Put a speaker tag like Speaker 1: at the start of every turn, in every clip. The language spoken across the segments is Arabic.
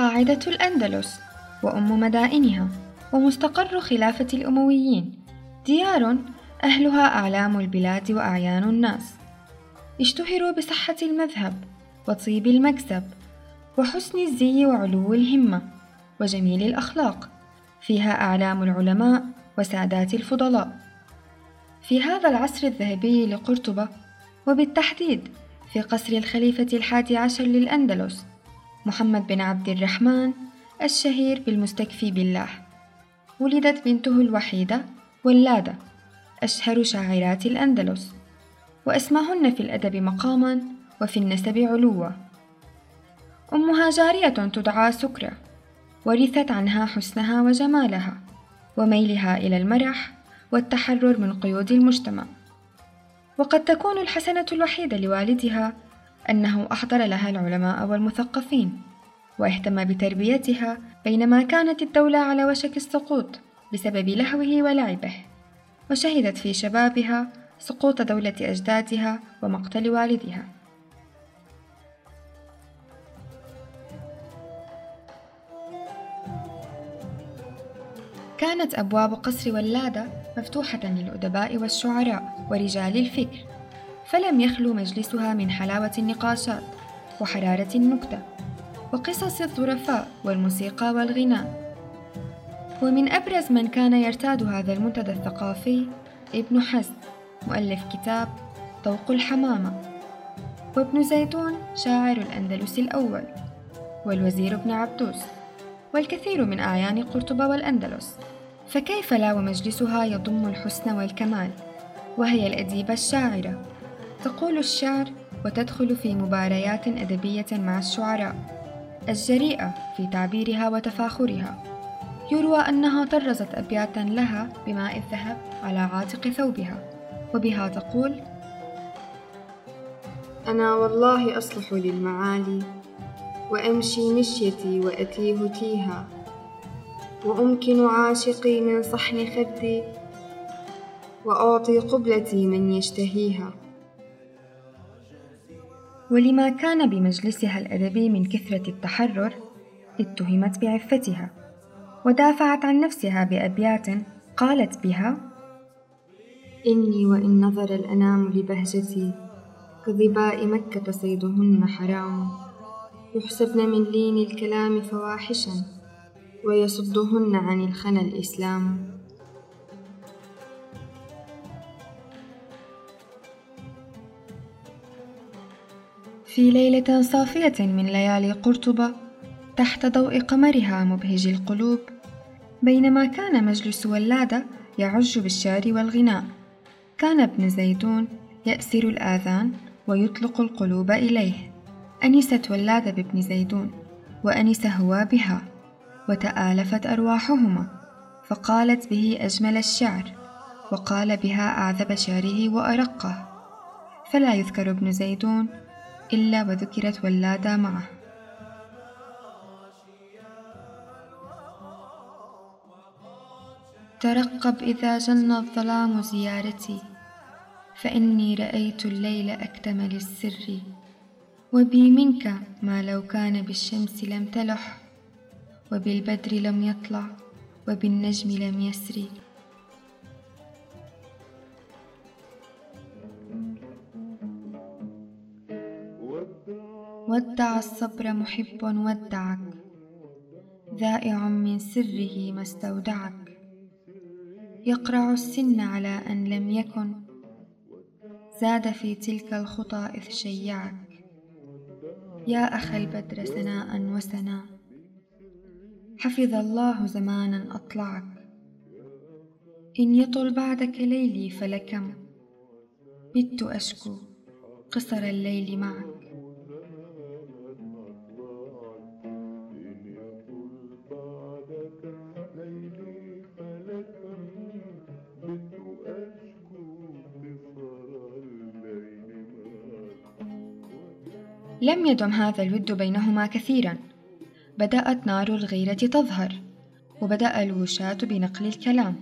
Speaker 1: قاعدة الأندلس وأم مدائنها ومستقر خلافة الأمويين. ديار أهلها أعلام البلاد وأعيان الناس. اشتهروا بصحة المذهب وطيب المكسب وحسن الزي وعلو الهمة وجميل الأخلاق. فيها أعلام العلماء وسادات الفضلاء. في هذا العصر الذهبي لقرطبة وبالتحديد في قصر الخليفة الحادي عشر للأندلس محمد بن عبد الرحمن الشهير بالمستكفي بالله. ولدت بنته الوحيدة ولادة أشهر شاعرات الأندلس. وأسماهن في الأدب مقاما وفي النسب علوا. أمها جارية تدعى سكرة ورثت عنها حسنها وجمالها وميلها إلى المرح والتحرر من قيود المجتمع. وقد تكون الحسنة الوحيدة لوالدها أنه أحضر لها العلماء والمثقفين واهتم بتربيتها بينما كانت الدولة على وشك السقوط بسبب لهوه ولعبه. وشهدت في شبابها سقوط دولة أجدادها ومقتل والدها. كانت أبواب قصر ولادة مفتوحة للأدباء والشعراء ورجال الفكر. فلم يخلو مجلسها من حلاوة النقاشات وحرارة النكتة وقصص الظرفاء والموسيقى والغناء. ومن أبرز من كان يرتاد هذا المنتدى الثقافي ابن حزم مؤلف كتاب طوق الحمامة وابن زيتون شاعر الأندلس الأول والوزير ابن عبدوس والكثير من أعيان قرطبة والأندلس. فكيف لا ومجلسها يضم الحسن والكمال وهي الأديبة الشاعرة؟ تقول الشعر وتدخل في مباريات أدبية مع الشعراء الجريئة في تعبيرها وتفاخرها. يروى أنها طرزت أبياتا لها بماء الذهب على عاتق ثوبها وبها تقول
Speaker 2: أنا والله أصلح للمعالي وأمشي مشيتي وأتيه تيها وأمكن عاشقي من صحن خدي وأعطي قبلتي من يشتهيها.
Speaker 1: ولما كان بمجلسها الأدبي من كثرة التحرر اتهمت بعفتها ودافعت عن نفسها بأبيات قالت بها
Speaker 2: إني وإن نظر الأنام لبهجتي كظباء مكة صيدهن حرام يحسبن من لين الكلام فواحشا ويصدهن عن الخنا الإسلام.
Speaker 1: في ليلة صافية من ليالي قرطبة تحت ضوء قمرها مبهج القلوب بينما كان مجلس ولادة يعج بالشعر والغناء. كان ابن زيدون يأسر الآذان ويطلق القلوب إليه. أنست ولادة بابن زيدون وأنس هو بها وتآلفت أرواحهما فقالت به أجمل الشعر وقال بها أعذب شعره وأرقه. فلا يذكر ابن زيدون إلا وذكرت ولادة معه. ترقب إذا جن الظلام زيارتي فإني رأيت الليل أكتمل السر وبي منك ما لو كان بالشمس لم تلح وبالبدر لم يطلع وبالنجم لم يسري ودع الصبر محب ودعك ذائع من سره ما استودعك. يقرع السن على أن لم يكن زاد في تلك الخطى إذ شيعك. يا أخا البدر سناء وسنا حفظ الله زمانا أطلعك. إن يطل بعدك ليلي فلكم بت أشكو قصر الليل معك. لم يدم هذا الود بينهما كثيرا. بدأت نار الغيرة تظهر وبدأ الوشاة بنقل الكلام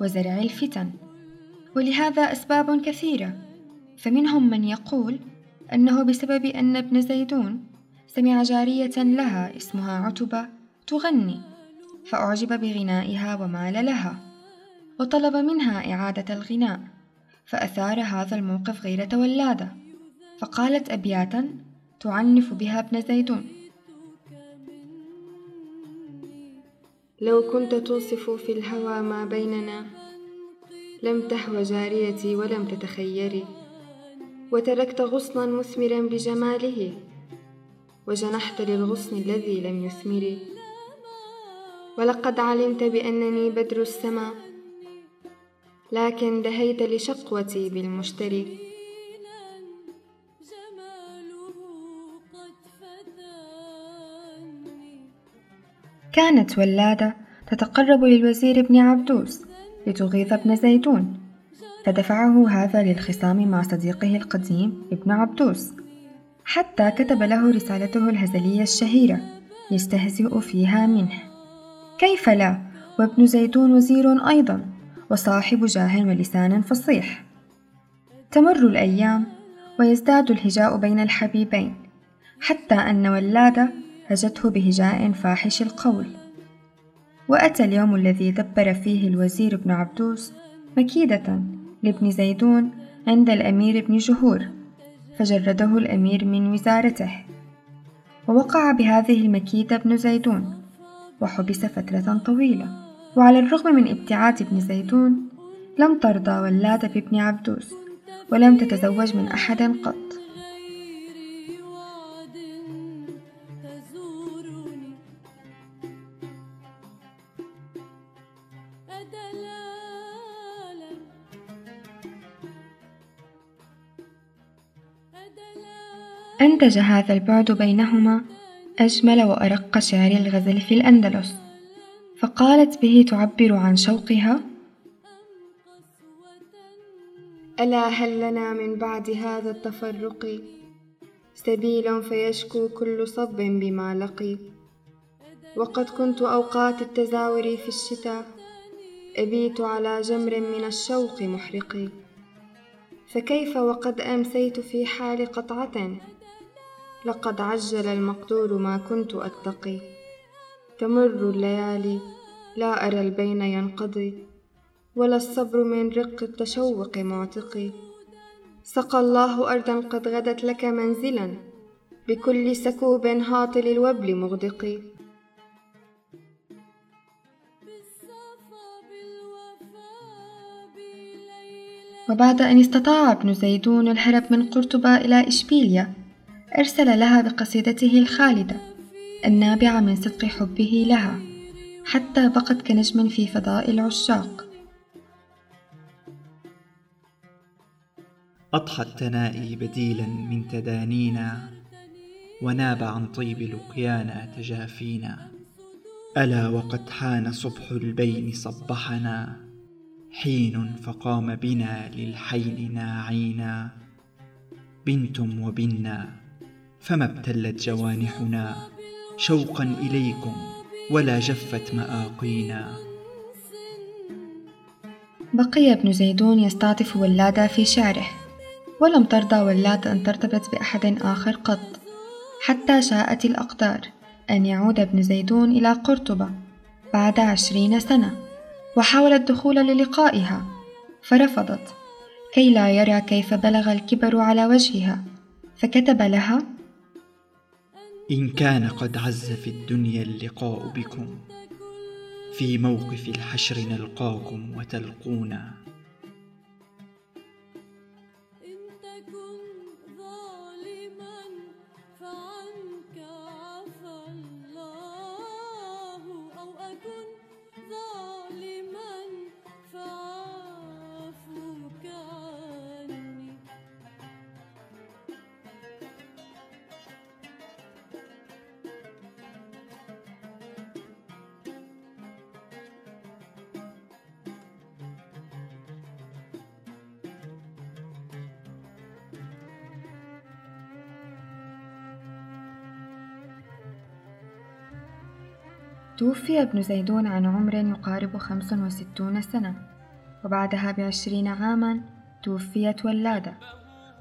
Speaker 1: وزرع الفتن. ولهذا أسباب كثيرة. فمنهم من يقول أنه بسبب أن ابن زيدون سمع جارية لها اسمها عتبة تغني فأعجب بغنائها ومال لها وطلب منها إعادة الغناء فأثار هذا الموقف غيرة ولادة. فقالت أبياتا تعنف بها ابن زيدون
Speaker 2: لو كنت توصف في الهوى ما بيننا لم تهوى جاريتي ولم تتخيري وتركت غصنا مثمرا بجماله وجنحت للغصن الذي لم يثمر ولقد علمت بأنني بدر السماء لكن دهيت لشقوتي بالمشتري.
Speaker 1: كانت ولادة تتقرب للوزير ابن عبدوس لتغيظ ابن زيدون فدفعه هذا للخصام مع صديقه القديم ابن عبدوس حتى كتب له رسالته الهزلية الشهيرة يستهزئ فيها منه. كيف لا؟ وابن زيدون وزير أيضا وصاحب جاه ولسان فصيح. تمر الأيام ويزداد الهجاء بين الحبيبين حتى أن ولادة هجته بهجاء فاحش القول. وأتى اليوم الذي دبر فيه الوزير ابن عبدوس مكيدة لابن زيدون عند الأمير ابن جهور فجرده الأمير من وزارته. ووقع بهذه المكيدة ابن زيدون وحبس فترة طويلة. وعلى الرغم من ابتعاد ابن زيدون لم ترضى ولادة بابن عبدوس ولم تتزوج من أحد قط. أنتج هذا البعد بينهما أجمل وأرق شعر الغزل في الأندلس فقالت به تعبر عن شوقها
Speaker 2: ألا هل لنا من بعد هذا التفرق؟ سبيل فيشكو كل صب بما لقي. وقد كنت أوقات التزاور في الشتاء أبيت على جمر من الشوق محرق فكيف وقد أمسيت في حال قطعة؟ لقد عجل المقدور ما كنت أتقي. تمر الليالي لا أرى البين ينقضي ولا الصبر من رق التشوق معتقي. سقى الله أرضا قد غدت لك منزلا بكل سكوب هاطل الوبل مغدقي.
Speaker 1: وبعد أن استطاع ابن زيدون الهرب من قرطبة إلى إشبيلية أرسل لها بقصيدته الخالدة النابعة من صدق حبه لها حتى بقت كنجم في فضاء العشاق.
Speaker 3: أضحى التنائي بديلا من تدانينا وناب عن طيب لقيانا تجافينا ألا وقد حان صبح البين صبحنا. حين فقام بنا للحين ناعينا بنتم وبنا فما ابتلت جوانحنا شوقا إليكم ولا جفت مآقينا.
Speaker 1: بقي ابن زيدون يستعطف ولادة في شعره ولم ترضى ولادة أن ترتبط بأحد آخر قط حتى شاءت الأقدار أن يعود ابن زيدون إلى قرطبة بعد عشرين سنة. وحاول الدخول للقائها فرفضت كي لا يرى كيف بلغ الكبر على وجهها. فكتب لها
Speaker 3: إن كان قد عز في الدنيا اللقاء بكم في موقف الحشر نلقاكم وتلقونا.
Speaker 1: توفي ابن زيدون عن عمر يقارب خمس وستون سنة وبعدها بعشرين عاما توفيت ولادة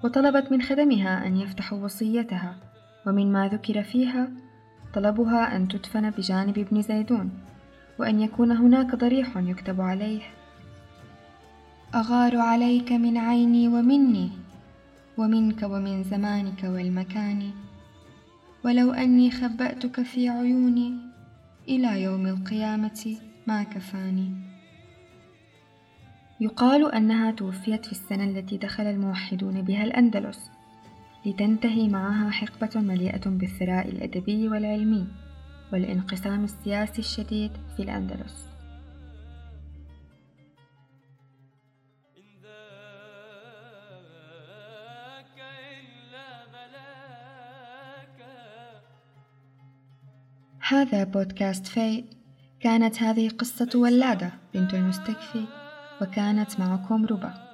Speaker 1: وطلبت من خدمها أن يفتحوا وصيتها ومن ما ذكر فيها طلبها أن تدفن بجانب ابن زيدون وأن يكون هناك ضريح يكتب عليه. أغار عليك من عيني ومني ومنك ومن زمانك والمكان ولو أني خبأتك في عيوني إلى يوم القيامة ما كفاني. يقال أنها توفيت في السنة التي دخل الموحدون بها الأندلس لتنتهي معها حقبة مليئة بالثراء الأدبي والعلمي والانقسام السياسي الشديد في الأندلس. هذا بودكاست في كانت هذه قصة ولادة بنت المستكفي وكانت معكم ربا.